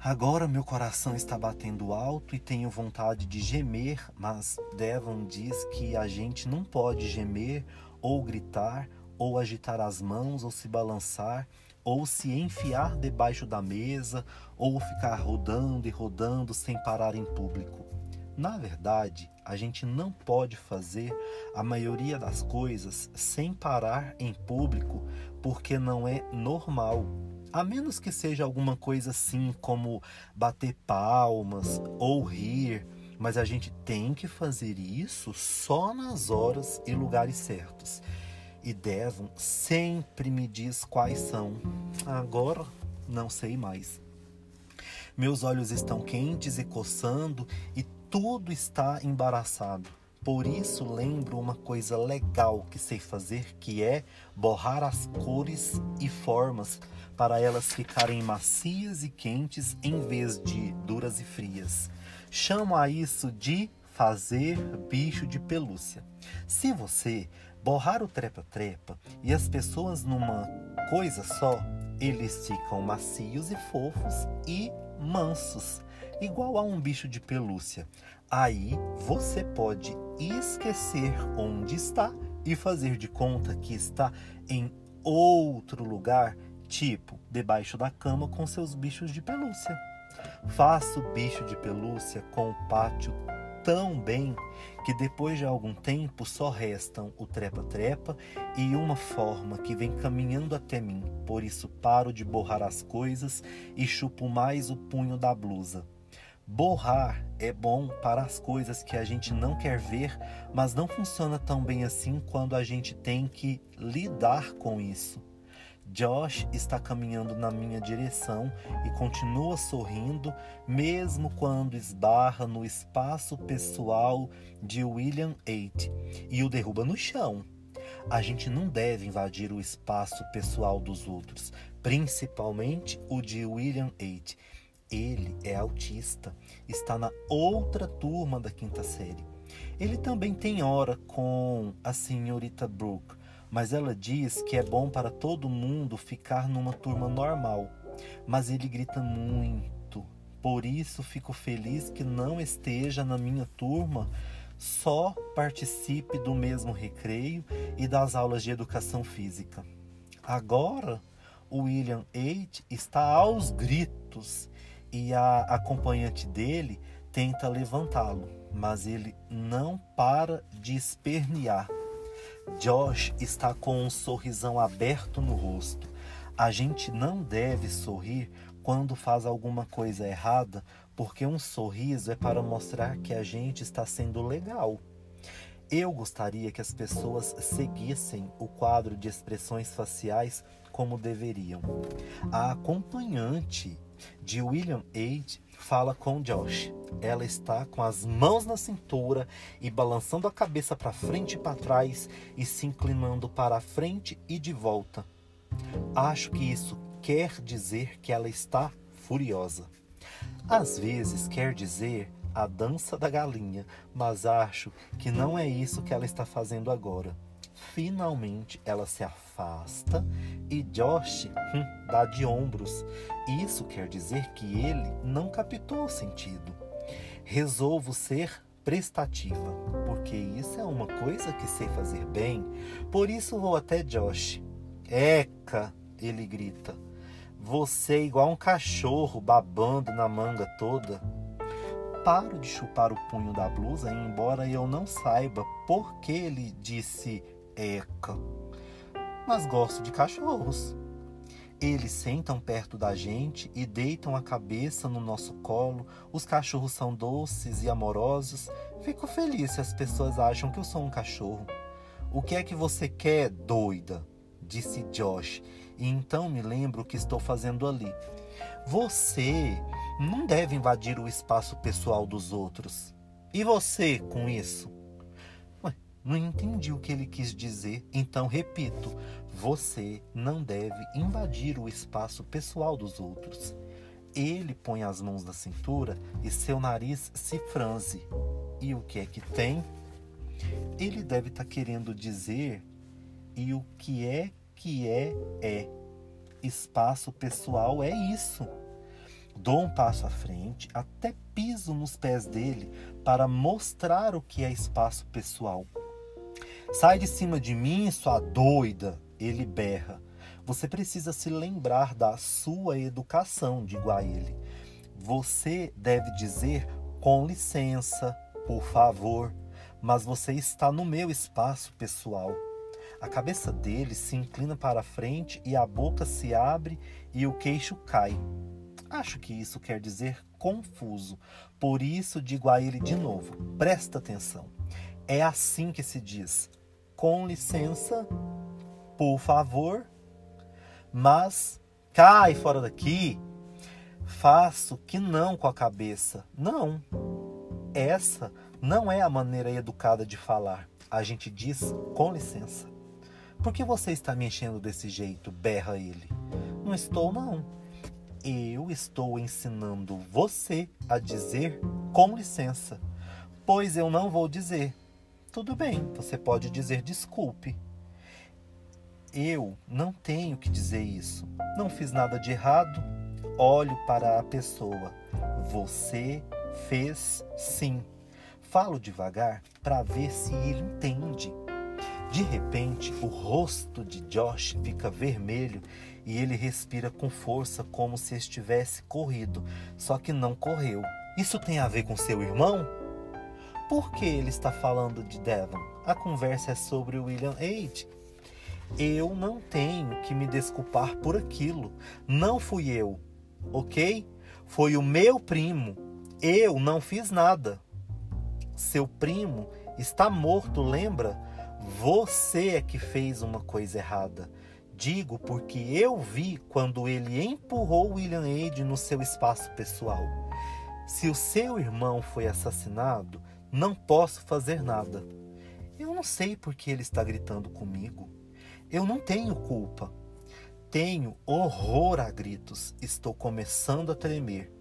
Agora meu coração está batendo alto e tenho vontade de gemer, mas Devon diz que a gente não pode gemer ou gritar ou agitar as mãos ou se balançar ou se enfiar debaixo da mesa ou ficar rodando e rodando sem parar em público. Na verdade, a gente não pode fazer a maioria das coisas sem parar em público porque não é normal a menos que seja alguma coisa assim como bater palmas ou rir, mas a gente tem que fazer isso só nas horas e lugares certos. E Devon sempre me diz quais são. Agora não sei mais. Meus olhos estão quentes e coçando e tudo está embaraçado. Por isso lembro uma coisa legal que sei fazer, que é borrar as cores e formas para elas ficarem macias e quentes em vez de duras e frias. Chamo a isso de fazer bicho de pelúcia. Se você borrar o trepa-trepa e as pessoas numa coisa só, eles ficam macios e fofos e mansos, igual a um bicho de pelúcia. Aí você pode esquecer onde está e fazer de conta que está em outro lugar tipo debaixo da cama com seus bichos de pelúcia. Faça o bicho de pelúcia com o pátio tão bem que depois de algum tempo só restam o trepa-trepa e uma forma que vem caminhando até mim. Por isso paro de borrar as coisas e chupo mais o punho da blusa. Borrar é bom para as coisas que a gente não quer ver, mas não funciona tão bem assim quando a gente tem que lidar com isso. Josh está caminhando na minha direção e continua sorrindo, mesmo quando esbarra no espaço pessoal de William Eight e o derruba no chão. A gente não deve invadir o espaço pessoal dos outros, principalmente o de William Eight. Ele é autista, está na outra turma da quinta série. Ele também tem hora com a senhorita Brooke, mas ela diz que é bom para todo mundo ficar numa turma normal. Mas ele grita muito. Por isso fico feliz que não esteja na minha turma, só participe do mesmo recreio e das aulas de educação física. Agora, o William H está aos gritos e a acompanhante dele tenta levantá-lo, mas ele não para de espernear. Josh está com um sorrisão aberto no rosto. A gente não deve sorrir quando faz alguma coisa errada, porque um sorriso é para mostrar que a gente está sendo legal. Eu gostaria que as pessoas seguissem o quadro de expressões faciais como deveriam. A acompanhante de William H. fala com Josh. Ela está com as mãos na cintura e balançando a cabeça para frente e para trás e se inclinando para a frente e de volta. Acho que isso quer dizer que ela está furiosa. Às vezes quer dizer a dança da galinha, mas acho que não é isso que ela está fazendo agora. Finalmente ela se afasta e Josh hum, dá de ombros. Isso quer dizer que ele não captou o sentido. Resolvo ser prestativa, porque isso é uma coisa que sei fazer bem. Por isso vou até Josh. Eca, ele grita. Você é igual um cachorro babando na manga toda. Paro de chupar o punho da blusa, embora eu não saiba por que ele disse eca. Mas gosto de cachorros. Eles sentam perto da gente e deitam a cabeça no nosso colo. Os cachorros são doces e amorosos. Fico feliz se as pessoas acham que eu sou um cachorro. O que é que você quer, doida? Disse Josh. E então me lembro o que estou fazendo ali. Você não deve invadir o espaço pessoal dos outros. E você com isso? Não entendi o que ele quis dizer, então repito: você não deve invadir o espaço pessoal dos outros. Ele põe as mãos na cintura e seu nariz se franze. E o que é que tem? Ele deve estar tá querendo dizer e o que é que é é. Espaço pessoal é isso. Dou um passo à frente, até piso nos pés dele para mostrar o que é espaço pessoal. Sai de cima de mim, sua doida, ele berra. Você precisa se lembrar da sua educação, digo a ele. Você deve dizer com licença, por favor, mas você está no meu espaço pessoal. A cabeça dele se inclina para frente e a boca se abre e o queixo cai. Acho que isso quer dizer confuso, por isso digo a ele de novo: presta atenção. É assim que se diz com licença, por favor, mas cai fora daqui. Faço que não com a cabeça. Não. Essa não é a maneira educada de falar. A gente diz com licença. Por que você está me enchendo desse jeito? berra ele. Não estou, não. Eu estou ensinando você a dizer com licença, pois eu não vou dizer. Tudo bem, você pode dizer desculpe. Eu não tenho que dizer isso. Não fiz nada de errado. Olho para a pessoa. Você fez sim. Falo devagar para ver se ele entende. De repente, o rosto de Josh fica vermelho e ele respira com força, como se estivesse corrido, só que não correu. Isso tem a ver com seu irmão? Por que ele está falando de Devon? A conversa é sobre William H. Eu não tenho que me desculpar por aquilo. Não fui eu, ok? Foi o meu primo. Eu não fiz nada. Seu primo está morto, lembra? Você é que fez uma coisa errada. Digo porque eu vi quando ele empurrou William H no seu espaço pessoal. Se o seu irmão foi assassinado, não posso fazer nada. Eu não sei por que ele está gritando comigo. Eu não tenho culpa. Tenho horror a gritos. Estou começando a tremer.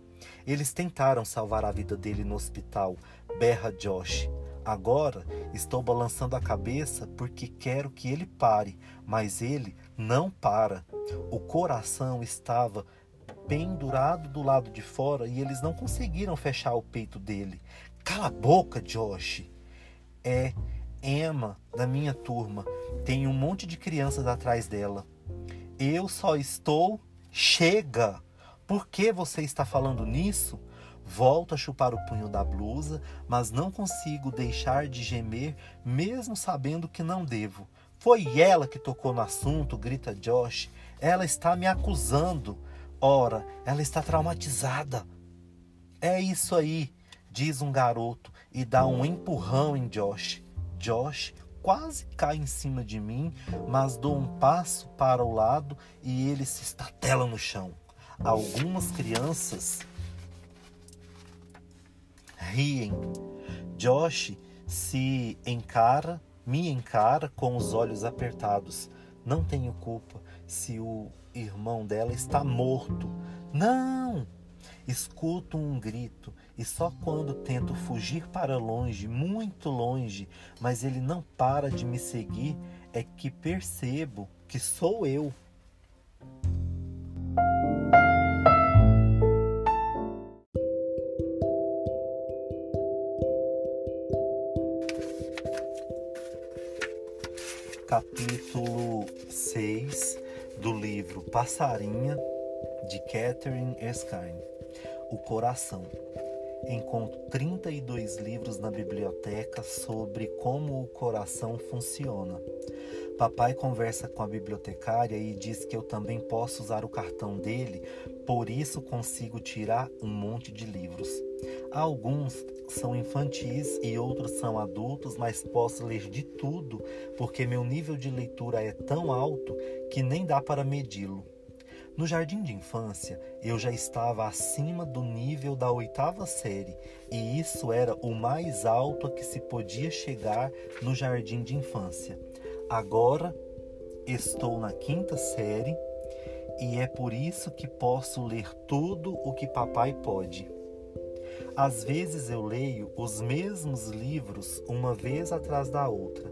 Eles tentaram salvar a vida dele no hospital, berra Josh. Agora estou balançando a cabeça porque quero que ele pare, mas ele não para. O coração estava pendurado do lado de fora e eles não conseguiram fechar o peito dele. Cala a boca, Josh. É Emma, da minha turma. Tem um monte de crianças atrás dela. Eu só estou. Chega! Por que você está falando nisso? Volto a chupar o punho da blusa, mas não consigo deixar de gemer, mesmo sabendo que não devo. Foi ela que tocou no assunto, grita Josh. Ela está me acusando. Ora, ela está traumatizada. É isso aí, diz um garoto e dá um empurrão em Josh. Josh quase cai em cima de mim, mas dou um passo para o lado e ele se estatela no chão. Algumas crianças riem. Josh se encara, me encara com os olhos apertados. Não tenho culpa se o irmão dela está morto. Não! Escuto um grito e só quando tento fugir para longe, muito longe, mas ele não para de me seguir, é que percebo que sou eu. capítulo 6 do livro Passarinha, de Catherine Erskine. O Coração. Encontro 32 livros na biblioteca sobre como o coração funciona. Papai conversa com a bibliotecária e diz que eu também posso usar o cartão dele, por isso consigo tirar um monte de livros. Alguns são infantis e outros são adultos, mas posso ler de tudo porque meu nível de leitura é tão alto que nem dá para medi-lo. No jardim de infância, eu já estava acima do nível da oitava série, e isso era o mais alto a que se podia chegar no jardim de infância. Agora estou na quinta série e é por isso que posso ler tudo o que papai pode. Às vezes eu leio os mesmos livros uma vez atrás da outra.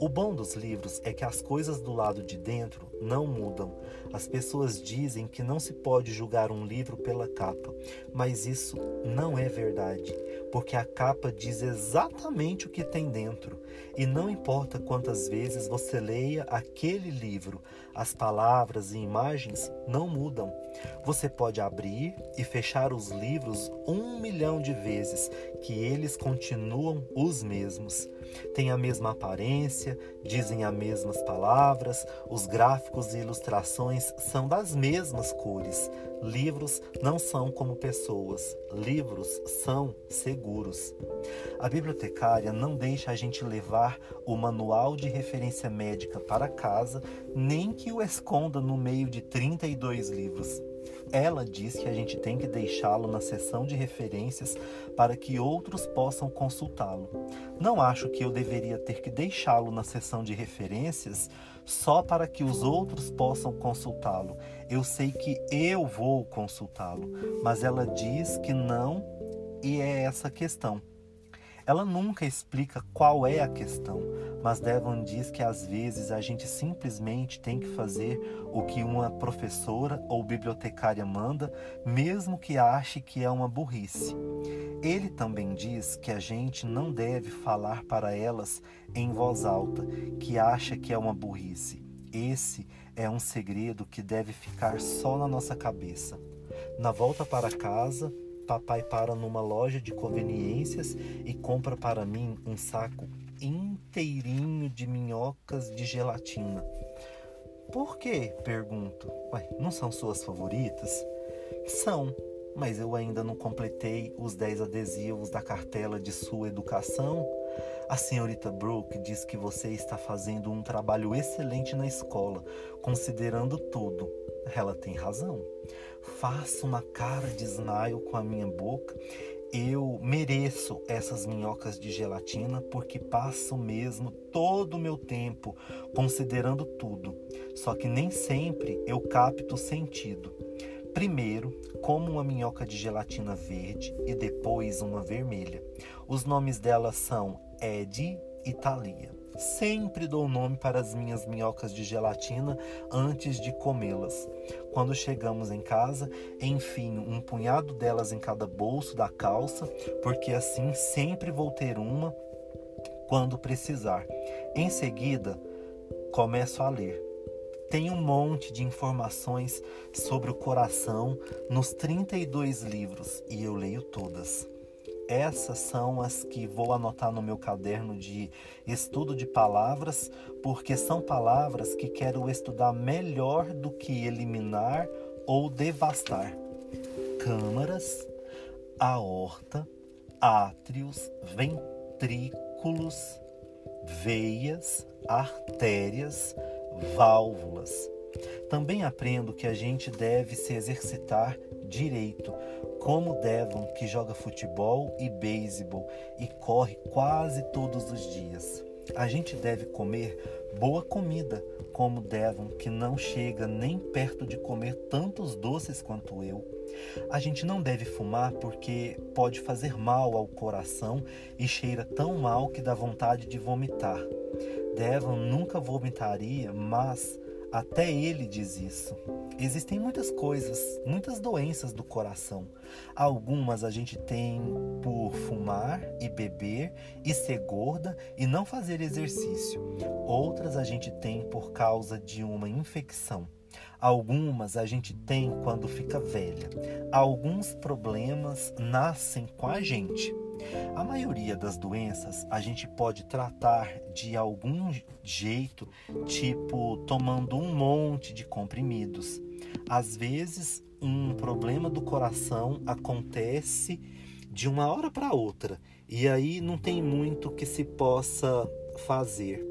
O bom dos livros é que as coisas do lado de dentro não mudam. As pessoas dizem que não se pode julgar um livro pela capa, mas isso não é verdade, porque a capa diz exatamente o que tem dentro. E não importa quantas vezes você leia aquele livro, as palavras e imagens não mudam. Você pode abrir e fechar os livros um milhão de vezes, que eles continuam os mesmos. Têm a mesma aparência, dizem as mesmas palavras, os gráficos e ilustrações são das mesmas cores. Livros não são como pessoas, livros são seguros. A bibliotecária não deixa a gente levar o manual de referência médica para casa, nem que o esconda no meio de 32 livros. Ela diz que a gente tem que deixá-lo na seção de referências para que outros possam consultá-lo. Não acho que eu deveria ter que deixá-lo na seção de referências só para que os outros possam consultá-lo. Eu sei que eu vou consultá-lo, mas ela diz que não e é essa a questão. Ela nunca explica qual é a questão, mas Devon diz que às vezes a gente simplesmente tem que fazer o que uma professora ou bibliotecária manda, mesmo que ache que é uma burrice. Ele também diz que a gente não deve falar para elas em voz alta, que acha que é uma burrice. Esse é um segredo que deve ficar só na nossa cabeça. Na volta para casa, papai para numa loja de conveniências e compra para mim um saco inteirinho de minhocas de gelatina. Por quê? Pergunto. Ué, não são suas favoritas? São, mas eu ainda não completei os 10 adesivos da cartela de sua educação. A senhorita Brooke diz que você está fazendo um trabalho excelente na escola, considerando tudo. Ela tem razão. Faço uma cara de smile com a minha boca. Eu mereço essas minhocas de gelatina porque passo mesmo todo o meu tempo considerando tudo. Só que nem sempre eu capto o sentido. Primeiro, como uma minhoca de gelatina verde e depois uma vermelha. Os nomes delas são Ed e Thalia. Sempre dou nome para as minhas minhocas de gelatina antes de comê-las. Quando chegamos em casa, enfim, um punhado delas em cada bolso da calça, porque assim sempre vou ter uma quando precisar. Em seguida, começo a ler. Tem um monte de informações sobre o coração nos 32 livros e eu leio todas. Essas são as que vou anotar no meu caderno de estudo de palavras, porque são palavras que quero estudar melhor do que eliminar ou devastar. Câmaras, aorta, átrios, ventrículos, veias, artérias, válvulas. Também aprendo que a gente deve se exercitar direito, como Devon, que joga futebol e beisebol e corre quase todos os dias. A gente deve comer boa comida, como Devon, que não chega nem perto de comer tantos doces quanto eu. A gente não deve fumar porque pode fazer mal ao coração e cheira tão mal que dá vontade de vomitar. Devon nunca vomitaria, mas até ele diz isso. Existem muitas coisas, muitas doenças do coração. Algumas a gente tem por fumar e beber e ser gorda e não fazer exercício. Outras a gente tem por causa de uma infecção. Algumas a gente tem quando fica velha. Alguns problemas nascem com a gente. A maioria das doenças a gente pode tratar de algum jeito, tipo tomando um monte de comprimidos. Às vezes, um problema do coração acontece de uma hora para outra e aí não tem muito que se possa fazer.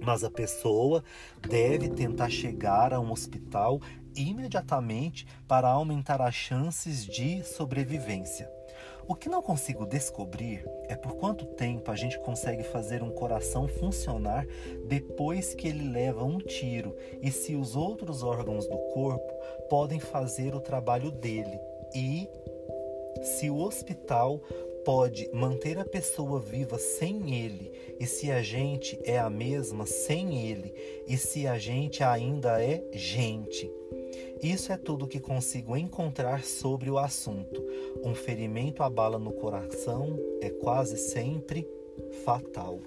Mas a pessoa deve tentar chegar a um hospital imediatamente para aumentar as chances de sobrevivência. O que não consigo descobrir é por quanto tempo a gente consegue fazer um coração funcionar depois que ele leva um tiro e se os outros órgãos do corpo podem fazer o trabalho dele e se o hospital pode manter a pessoa viva sem ele e se a gente é a mesma sem ele e se a gente ainda é gente. Isso é tudo que consigo encontrar sobre o assunto. Um ferimento à bala no coração é quase sempre fatal.